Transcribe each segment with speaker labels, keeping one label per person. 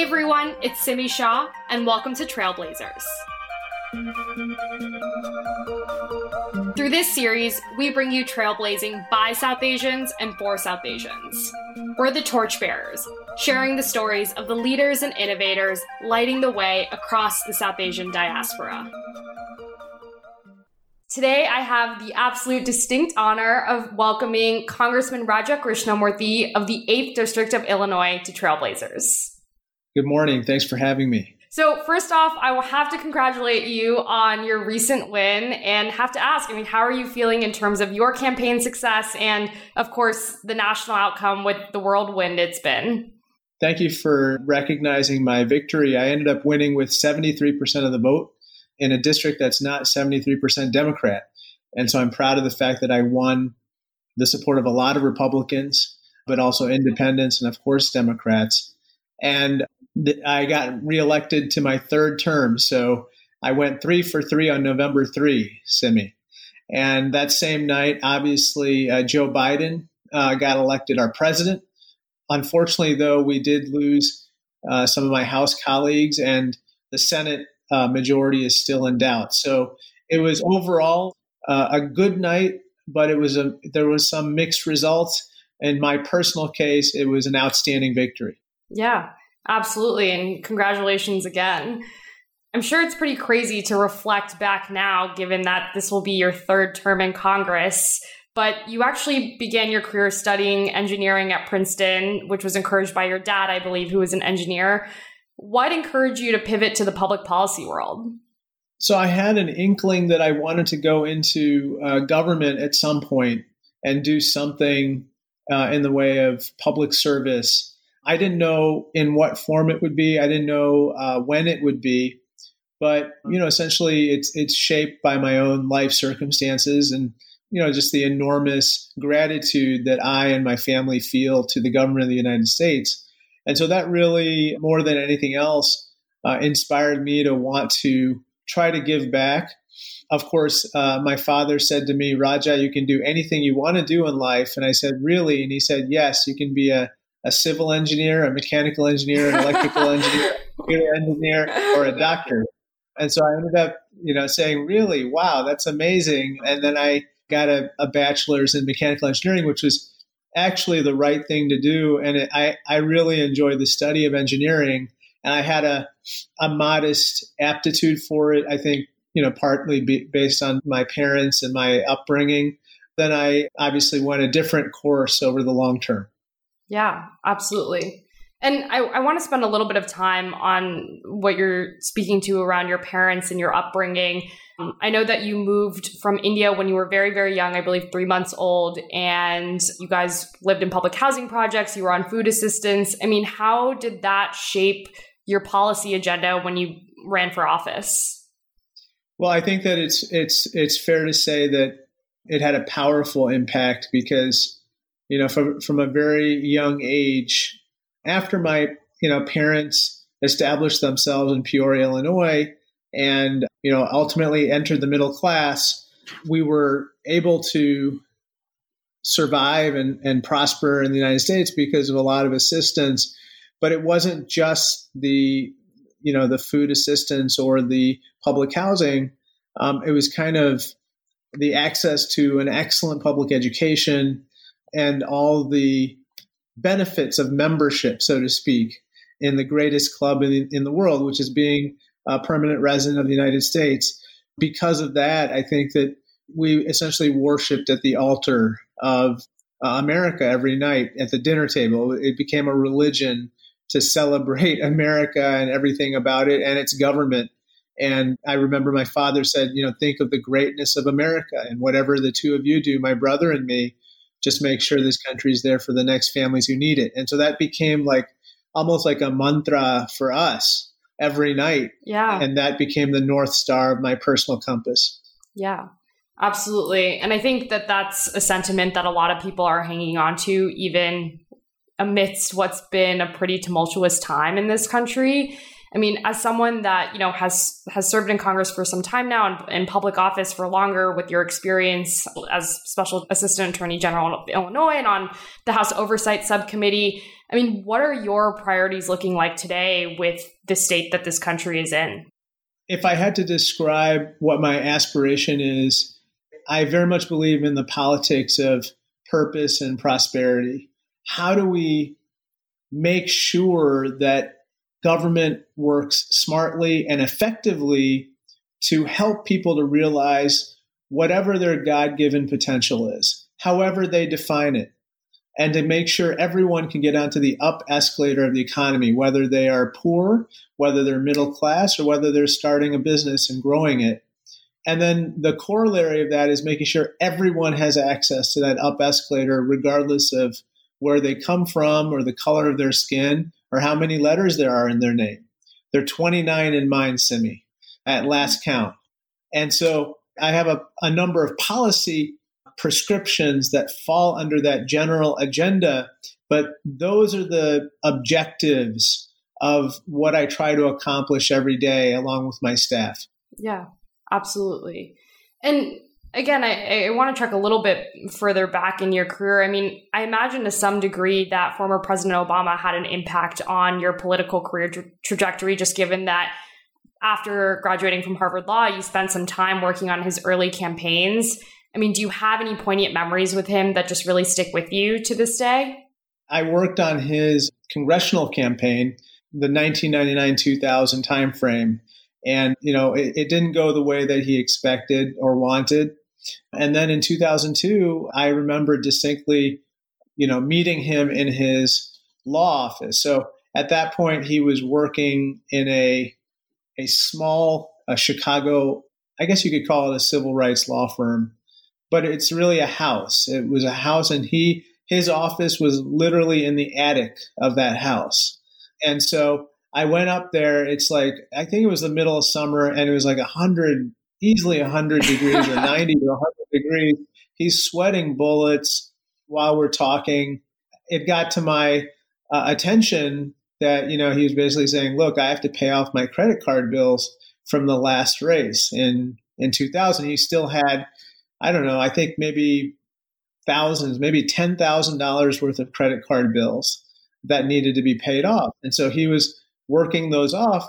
Speaker 1: Everyone, it's Simi Shaw, and welcome to Trailblazers. Through this series, we bring you trailblazing by South Asians and for South Asians. We're the torchbearers, sharing the stories of the leaders and innovators lighting the way across the South Asian diaspora. Today, I have the absolute distinct honor of welcoming Congressman Raja Krishnamoorthi of the 8th District of Illinois to Trailblazers.
Speaker 2: Good morning. Thanks for having me.
Speaker 1: So, first off, I will have to congratulate you on your recent win and have to ask I mean, how are you feeling in terms of your campaign success and, of course, the national outcome with the whirlwind it's been?
Speaker 2: Thank you for recognizing my victory. I ended up winning with 73% of the vote in a district that's not 73% Democrat. And so I'm proud of the fact that I won the support of a lot of Republicans, but also independents and, of course, Democrats. And I got reelected to my third term. So I went three for three on November 3, Simi. And that same night, obviously, uh, Joe Biden uh, got elected our president. Unfortunately, though, we did lose uh, some of my House colleagues, and the Senate uh, majority is still in doubt. So it was overall uh, a good night, but it was a there was some mixed results. In my personal case, it was an outstanding victory.
Speaker 1: Yeah, absolutely, and congratulations again. I'm sure it's pretty crazy to reflect back now, given that this will be your third term in Congress. But you actually began your career studying engineering at Princeton, which was encouraged by your dad, I believe, who was an engineer. What encouraged you to pivot to the public policy world?
Speaker 2: So I had an inkling that I wanted to go into uh, government at some point and do something uh, in the way of public service. I didn't know in what form it would be. I didn't know uh, when it would be, but you know, essentially, it's it's shaped by my own life circumstances and you know just the enormous gratitude that I and my family feel to the government of the United States and so that really, more than anything else, uh, inspired me to want to try to give back. Of course, uh, my father said to me, Raja, you can do anything you want to do in life. And I said, Really? And he said, Yes, you can be a, a civil engineer, a mechanical engineer, an electrical engineer, computer engineer, or a doctor. And so I ended up, you know, saying, Really? Wow, that's amazing. And then I got a, a bachelor's in mechanical engineering, which was actually the right thing to do. And it, I, I really enjoyed the study of engineering. And I had a, a modest aptitude for it, I think, you know, partly be, based on my parents and my upbringing. Then I obviously went a different course over the long term.
Speaker 1: Yeah, absolutely. And I, I want to spend a little bit of time on what you're speaking to around your parents and your upbringing. I know that you moved from India when you were very, very young, I believe three months old, and you guys lived in public housing projects, you were on food assistance. I mean, how did that shape your policy agenda when you ran for office?
Speaker 2: Well, I think that it's it's it's fair to say that it had a powerful impact because, you know, from from a very young age, after my you know parents established themselves in Peoria, Illinois, and you know ultimately entered the middle class, we were able to survive and, and prosper in the United States because of a lot of assistance. But it wasn't just the you know the food assistance or the public housing. Um, it was kind of the access to an excellent public education and all the benefits of membership, so to speak, in the greatest club in the, in the world, which is being a permanent resident of the United States. Because of that, I think that we essentially worshipped at the altar of uh, America every night at the dinner table. It became a religion to celebrate America and everything about it and its government. And I remember my father said, you know, think of the greatness of America and whatever the two of you do, my brother and me, just make sure this country is there for the next families who need it. And so that became like almost like a mantra for us every night.
Speaker 1: Yeah.
Speaker 2: And that became the North Star of my personal compass.
Speaker 1: Yeah. Absolutely. And I think that that's a sentiment that a lot of people are hanging on to, even amidst what's been a pretty tumultuous time in this country. I mean, as someone that, you know, has has served in Congress for some time now and in public office for longer with your experience as special assistant attorney general of Illinois and on the House Oversight Subcommittee, I mean, what are your priorities looking like today with the state that this country is in?
Speaker 2: If I had to describe what my aspiration is, I very much believe in the politics of purpose and prosperity. How do we make sure that government works smartly and effectively to help people to realize whatever their God given potential is, however they define it, and to make sure everyone can get onto the up escalator of the economy, whether they are poor, whether they're middle class, or whether they're starting a business and growing it. And then the corollary of that is making sure everyone has access to that up escalator, regardless of where they come from or the color of their skin or how many letters there are in their name. They're 29 in mine, Simi, at last count. And so I have a, a number of policy prescriptions that fall under that general agenda, but those are the objectives of what I try to accomplish every day along with my staff.
Speaker 1: Yeah, absolutely. And again, I, I want to track a little bit further back in your career. I mean, I imagine to some degree that former President Obama had an impact on your political career tra- trajectory, just given that after graduating from Harvard Law, you spent some time working on his early campaigns. I mean, do you have any poignant memories with him that just really stick with you to this day?
Speaker 2: I worked on his congressional campaign, the 1999 2000 timeframe. And, you know, it, it didn't go the way that he expected or wanted. And then in 2002, I remember distinctly, you know, meeting him in his law office. So at that point, he was working in a a small a Chicago, I guess you could call it a civil rights law firm, but it's really a house. It was a house, and he his office was literally in the attic of that house. And so I went up there. It's like I think it was the middle of summer, and it was like a hundred easily 100 degrees or 90 or 100 degrees. He's sweating bullets while we're talking. It got to my uh, attention that, you know, he was basically saying, look, I have to pay off my credit card bills from the last race in, in 2000. He still had, I don't know, I think maybe thousands, maybe $10,000 worth of credit card bills that needed to be paid off. And so he was working those off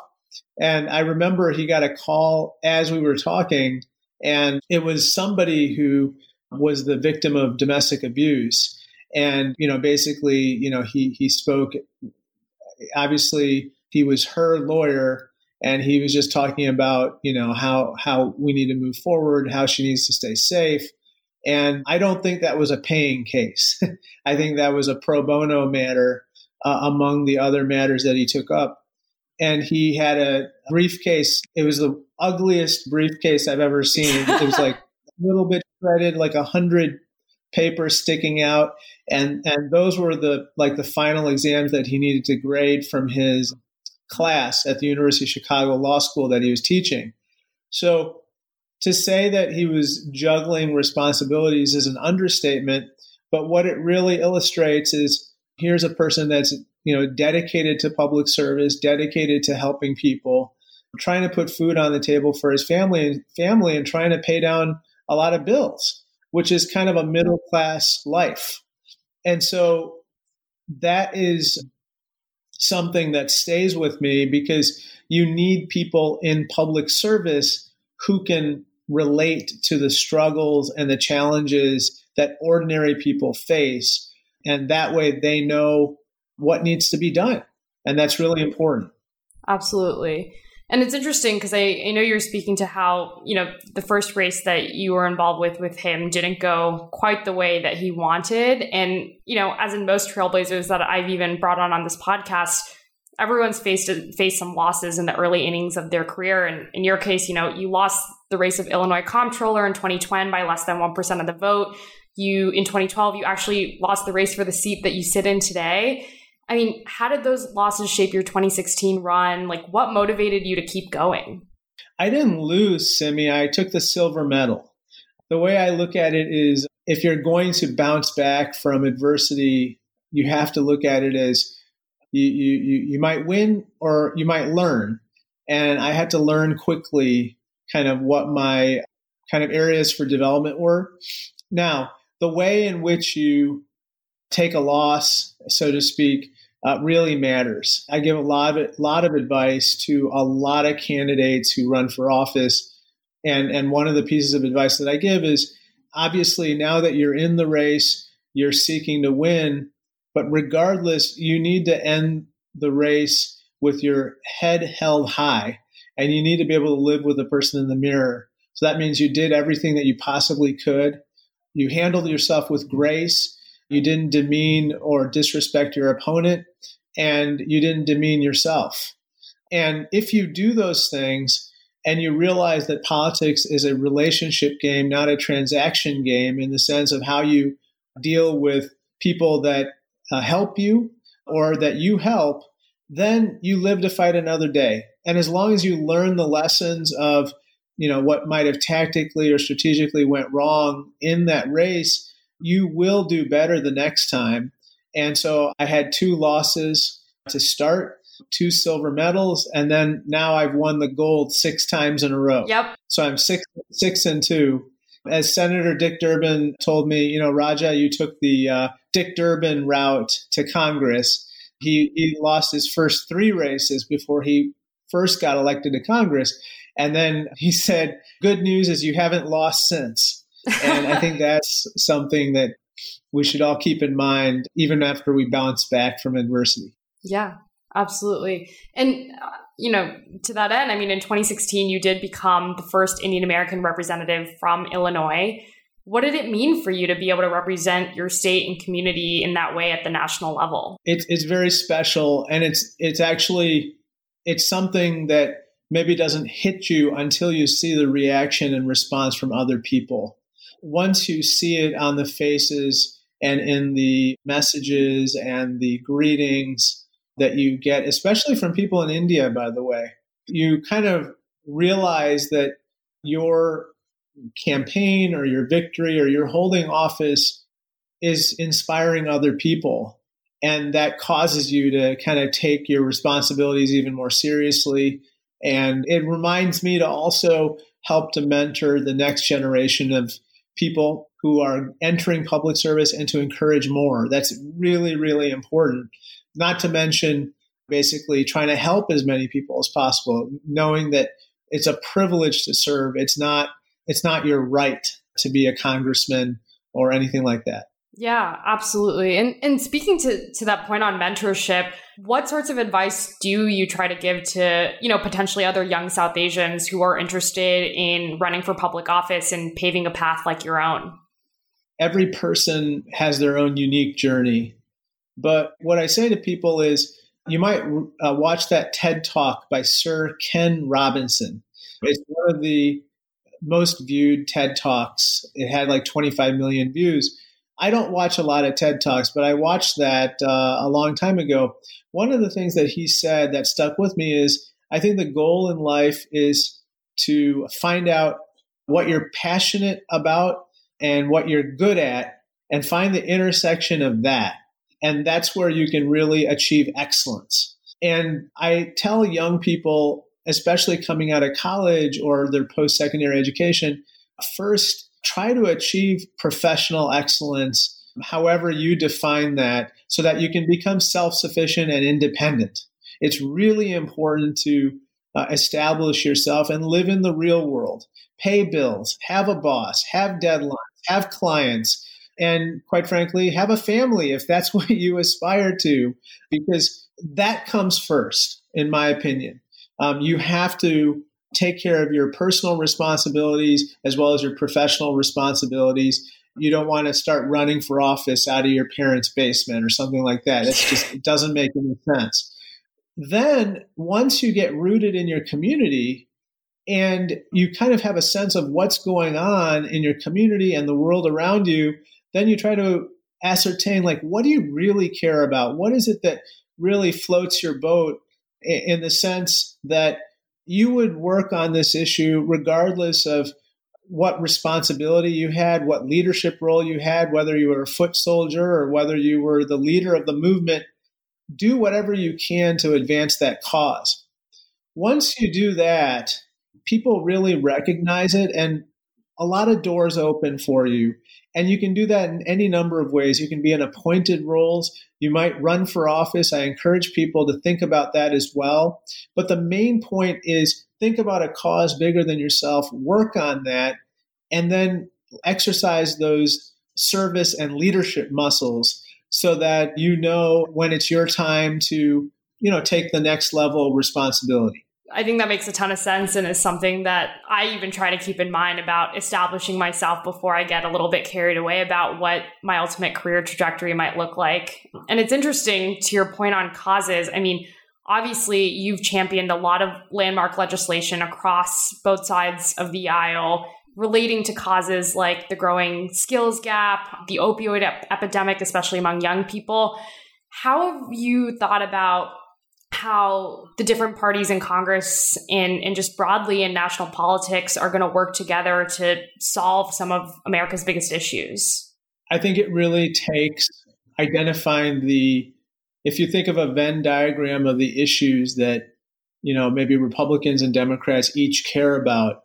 Speaker 2: and I remember he got a call as we were talking, and it was somebody who was the victim of domestic abuse. And, you know, basically, you know, he, he spoke, obviously, he was her lawyer and he was just talking about you know how how we need to move forward how she needs to stay safe. And i don't think that was a paying case. I think that was a pro bono matter uh, among the other matters that he took up and he had a briefcase. It was the ugliest briefcase I've ever seen. It was like a little bit shredded, like a hundred papers sticking out, and and those were the like the final exams that he needed to grade from his class at the University of Chicago Law School that he was teaching. So to say that he was juggling responsibilities is an understatement, but what it really illustrates is here's a person that's you know, dedicated to public service, dedicated to helping people, trying to put food on the table for his family and family and trying to pay down a lot of bills, which is kind of a middle class life. And so that is something that stays with me because you need people in public service who can relate to the struggles and the challenges that ordinary people face. And that way they know what needs to be done. And that's really important.
Speaker 1: Absolutely. And it's interesting because I, I know you're speaking to how, you know, the first race that you were involved with with him didn't go quite the way that he wanted. And, you know, as in most trailblazers that I've even brought on on this podcast, everyone's faced faced some losses in the early innings of their career. And in your case, you know, you lost the race of Illinois comptroller in 2020 by less than 1% of the vote. You, in 2012, you actually lost the race for the seat that you sit in today. I mean, how did those losses shape your 2016 run? Like, what motivated you to keep going?
Speaker 2: I didn't lose, Simi. I took the silver medal. The way I look at it is if you're going to bounce back from adversity, you have to look at it as You, you, you might win or you might learn. And I had to learn quickly kind of what my kind of areas for development were. Now, the way in which you take a loss, so to speak, uh, really matters. I give a lot of lot of advice to a lot of candidates who run for office, and and one of the pieces of advice that I give is obviously now that you're in the race, you're seeking to win, but regardless, you need to end the race with your head held high, and you need to be able to live with the person in the mirror. So that means you did everything that you possibly could. You handled yourself with grace you didn't demean or disrespect your opponent, and you didn't demean yourself. And if you do those things and you realize that politics is a relationship game, not a transaction game, in the sense of how you deal with people that uh, help you or that you help, then you live to fight another day. And as long as you learn the lessons of, you know, what might have tactically or strategically went wrong in that race, you will do better the next time. And so I had two losses to start, two silver medals, and then now I've won the gold six times in a row.
Speaker 1: Yep.
Speaker 2: So I'm six six and two. As Senator Dick Durbin told me, you know, Raja, you took the uh, Dick Durbin route to Congress. He, he lost his first three races before he first got elected to Congress. And then he said, Good news is you haven't lost since and I think that's something that we should all keep in mind even after we bounce back from adversity.
Speaker 1: Yeah, absolutely. And, uh, you know, to that end, I mean, in 2016, you did become the first Indian American representative from Illinois. What did it mean for you to be able to represent your state and community in that way at the national level?
Speaker 2: It's, it's very special. And it's, it's actually, it's something that maybe doesn't hit you until you see the reaction and response from other people once you see it on the faces and in the messages and the greetings that you get, especially from people in India, by the way, you kind of realize that your campaign or your victory or your holding office is inspiring other people. And that causes you to kind of take your responsibilities even more seriously. And it reminds me to also help to mentor the next generation of people who are entering public service and to encourage more. That's really, really important. Not to mention basically trying to help as many people as possible, knowing that it's a privilege to serve. It's not it's not your right to be a congressman or anything like that.
Speaker 1: Yeah, absolutely. And and speaking to to that point on mentorship, what sorts of advice do you try to give to, you know, potentially other young South Asians who are interested in running for public office and paving a path like your own?
Speaker 2: Every person has their own unique journey. But what I say to people is you might uh, watch that TED Talk by Sir Ken Robinson. It's one of the most viewed TED Talks. It had like 25 million views I don't watch a lot of TED Talks, but I watched that uh, a long time ago. One of the things that he said that stuck with me is I think the goal in life is to find out what you're passionate about and what you're good at and find the intersection of that. And that's where you can really achieve excellence. And I tell young people, especially coming out of college or their post secondary education, first try to achieve professional excellence, however you define that, so that you can become self sufficient and independent. It's really important to uh, establish yourself and live in the real world, pay bills, have a boss, have deadlines, have clients, and quite frankly, have a family if that's what you aspire to, because that comes first, in my opinion. Um, you have to take care of your personal responsibilities as well as your professional responsibilities. You don't want to start running for office out of your parents' basement or something like that. It's just it doesn't make any sense. Then once you get rooted in your community and you kind of have a sense of what's going on in your community and the world around you, then you try to ascertain like what do you really care about? What is it that really floats your boat in the sense that you would work on this issue regardless of what responsibility you had, what leadership role you had, whether you were a foot soldier or whether you were the leader of the movement. do whatever you can to advance that cause. Once you do that, people really recognize it and a lot of doors open for you. And you can do that in any number of ways. You can be in appointed roles. You might run for office. I encourage people to think about that as well. But the main point is think about a cause bigger than yourself, work on that, and then exercise those service and leadership muscles so that you know when it's your time to, you know, take the next level of responsibility.
Speaker 1: I think that makes a ton of sense and is something that I even try to keep in mind about establishing myself before I get a little bit carried away about what my ultimate career trajectory might look like. And it's interesting to your point on causes. I mean, obviously, you've championed a lot of landmark legislation across both sides of the aisle relating to causes like the growing skills gap, the opioid ep- epidemic, especially among young people. How have you thought about how the different parties in Congress and, and just broadly in national politics are going to work together to solve some of America's biggest issues?
Speaker 2: I think it really takes identifying the, if you think of a Venn diagram of the issues that, you know, maybe Republicans and Democrats each care about,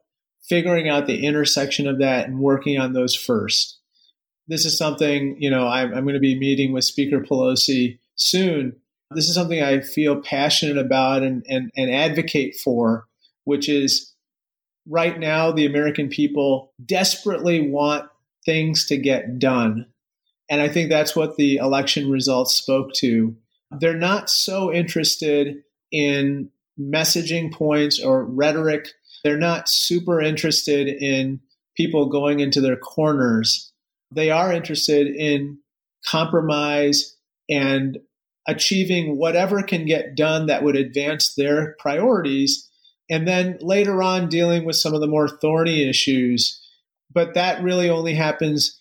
Speaker 2: figuring out the intersection of that and working on those first. This is something, you know, I'm, I'm going to be meeting with Speaker Pelosi soon this is something I feel passionate about and, and, and advocate for, which is right now the American people desperately want things to get done. And I think that's what the election results spoke to. They're not so interested in messaging points or rhetoric. They're not super interested in people going into their corners. They are interested in compromise and achieving whatever can get done that would advance their priorities, and then later on dealing with some of the more thorny issues. But that really only happens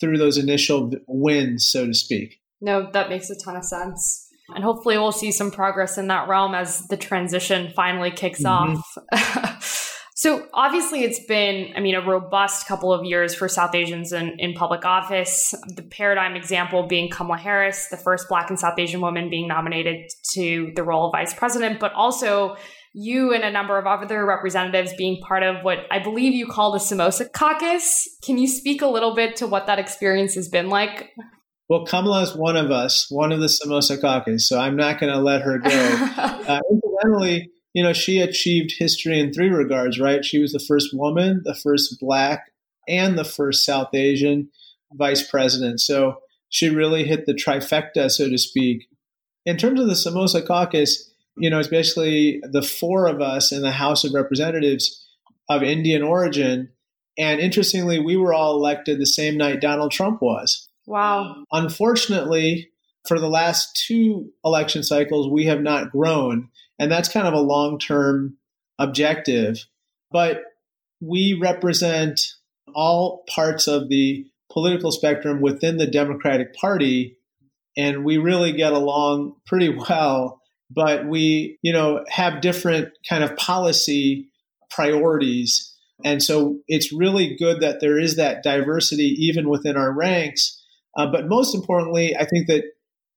Speaker 2: through those initial wins, so to speak.
Speaker 1: No, that makes a ton of sense. And hopefully, we'll see some progress in that realm as the transition finally kicks mm-hmm. off. So obviously, it's been, I mean, a robust couple of years for South Asians in, in public office. The paradigm example being Kamala Harris, the first Black and South Asian woman being nominated to the role of vice president, but also you and a number of other representatives being part of what I believe you call the Samosa Caucus. Can you speak a little bit to what that experience has been like?
Speaker 2: Well, Kamala is one of us, one of the Samosa Caucus, so I'm not going to let her go. uh, incidentally, you know, she achieved history in three regards, right? She was the first woman, the first black, and the first South Asian vice president. So she really hit the trifecta, so to speak. In terms of the Samosa caucus, you know, it's basically the four of us in the House of Representatives of Indian origin. And interestingly, we were all elected the same night Donald Trump was.
Speaker 1: Wow.
Speaker 2: Unfortunately, for the last two election cycles, we have not grown. And that's kind of a long term objective. But we represent all parts of the political spectrum within the Democratic Party, and we really get along pretty well. But we, you know, have different kind of policy priorities. And so it's really good that there is that diversity even within our ranks. Uh, but most importantly, I think that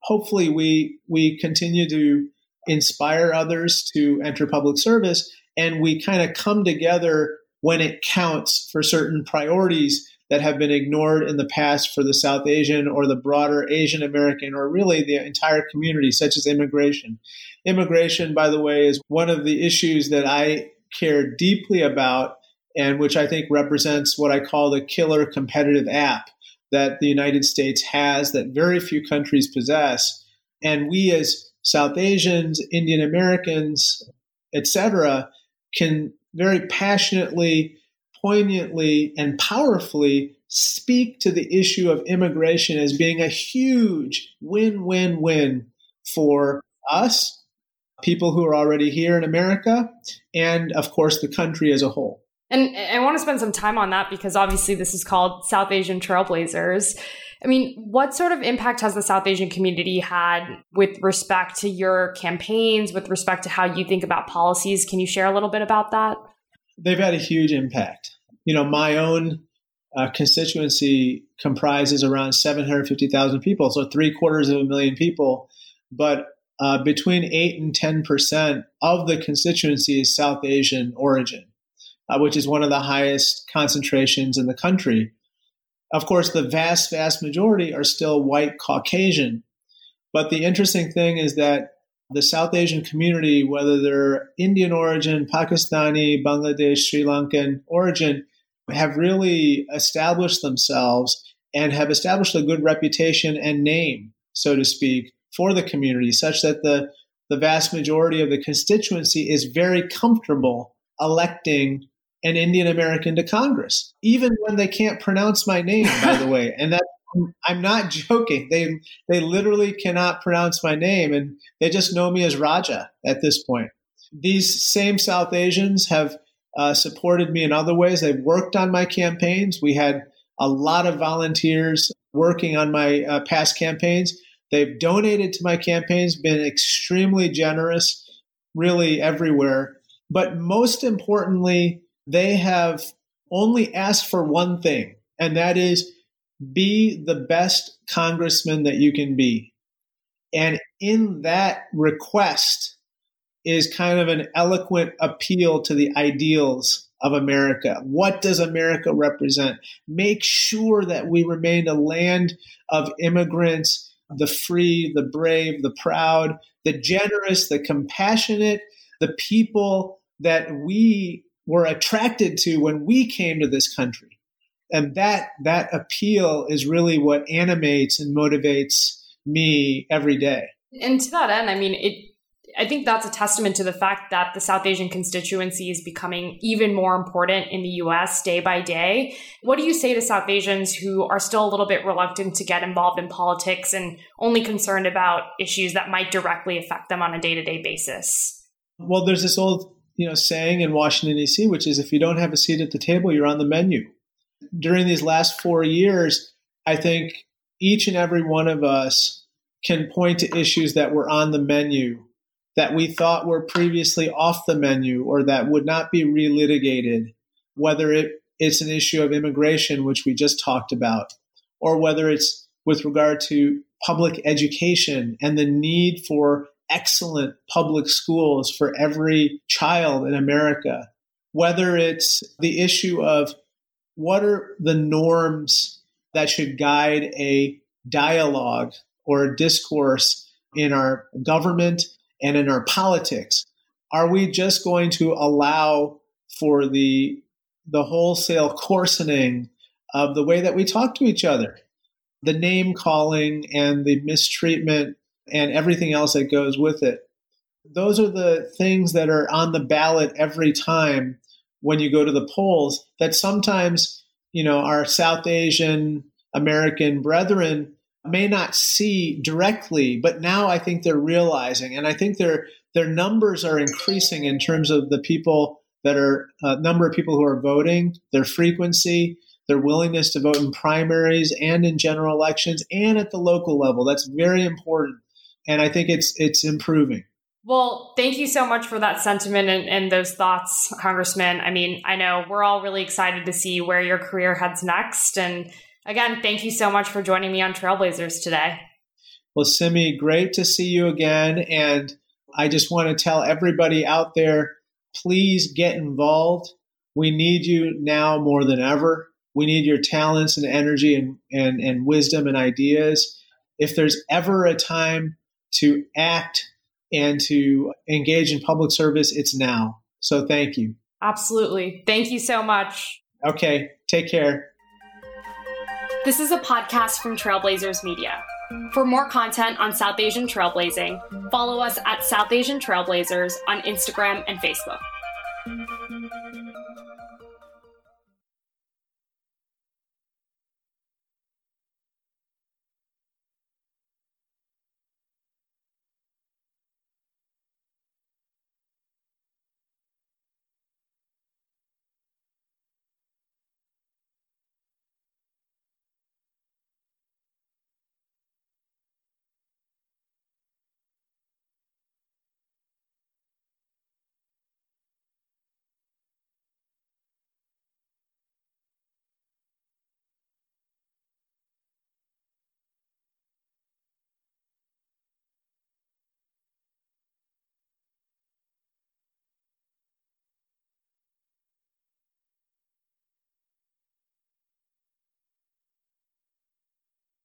Speaker 2: hopefully we we continue to inspire others to enter public service. And we kind of come together when it counts for certain priorities that have been ignored in the past for the South Asian or the broader Asian American or really the entire community, such as immigration. Immigration, by the way, is one of the issues that I care deeply about and which I think represents what I call the killer competitive app that the United States has that very few countries possess. And we as South Asians, Indian Americans, etc., can very passionately, poignantly, and powerfully speak to the issue of immigration as being a huge win win win for us, people who are already here in America, and of course the country as a whole.
Speaker 1: And I want to spend some time on that because obviously this is called South Asian Trailblazers. I mean, what sort of impact has the South Asian community had with respect to your campaigns, with respect to how you think about policies? Can you share a little bit about that?
Speaker 2: They've had a huge impact. You know, my own uh, constituency comprises around 750,000 people, so three quarters of a million people. but uh, between 8 and 10% of the constituency is South Asian origin, uh, which is one of the highest concentrations in the country. Of course, the vast, vast majority are still white Caucasian. But the interesting thing is that the South Asian community, whether they're Indian origin, Pakistani, Bangladesh, Sri Lankan origin, have really established themselves and have established a good reputation and name, so to speak, for the community, such that the, the vast majority of the constituency is very comfortable electing an Indian American to Congress, even when they can't pronounce my name, by the way. And that I'm not joking. They they literally cannot pronounce my name, and they just know me as Raja at this point. These same South Asians have uh, supported me in other ways. They've worked on my campaigns. We had a lot of volunteers working on my uh, past campaigns. They've donated to my campaigns, been extremely generous, really everywhere. But most importantly, they have only asked for one thing, and that is be the best congressman that you can be. And in that request is kind of an eloquent appeal to the ideals of America. What does America represent? Make sure that we remain a land of immigrants, the free, the brave, the proud, the generous, the compassionate, the people that we were attracted to when we came to this country and that that appeal is really what animates and motivates me every day
Speaker 1: and to that end i mean it I think that's a testament to the fact that the South Asian constituency is becoming even more important in the US day by day. What do you say to South Asians who are still a little bit reluctant to get involved in politics and only concerned about issues that might directly affect them on a day to day basis?
Speaker 2: Well, there's this old you know saying in Washington D.C., which is if you don't have a seat at the table, you're on the menu during these last four years, I think each and every one of us can point to issues that were on the menu that we thought were previously off the menu or that would not be relitigated, whether it, it's an issue of immigration, which we just talked about, or whether it's with regard to public education and the need for excellent public schools for every child in America, whether it's the issue of what are the norms that should guide a dialogue or a discourse in our government and in our politics? Are we just going to allow for the the wholesale coarsening of the way that we talk to each other, the name calling and the mistreatment and everything else that goes with it? Those are the things that are on the ballot every time when you go to the polls that sometimes, you know, our South Asian American brethren may not see directly, but now I think they're realizing, and I think their their numbers are increasing in terms of the people that are uh, number of people who are voting, their frequency, their willingness to vote in primaries and in general elections and at the local level. That's very important, and I think it's it's improving.
Speaker 1: Well, thank you so much for that sentiment and, and, those thoughts, Congressman. I mean, I know we're all really excited to see where your career heads next. And again, thank you so much for joining me on Trailblazers today.
Speaker 2: Well, Simi, great to see you again. And I just want to tell everybody out there please get involved. We need you now more than ever. We need your talents and energy and, and, and wisdom and ideas. If there's ever a time to act, and to engage in public service, it's now. So thank you.
Speaker 1: Absolutely. Thank you so much.
Speaker 2: Okay. Take care.
Speaker 1: This is a podcast from Trailblazers Media. For more content on South Asian trailblazing, follow us at South Asian Trailblazers on Instagram and Facebook.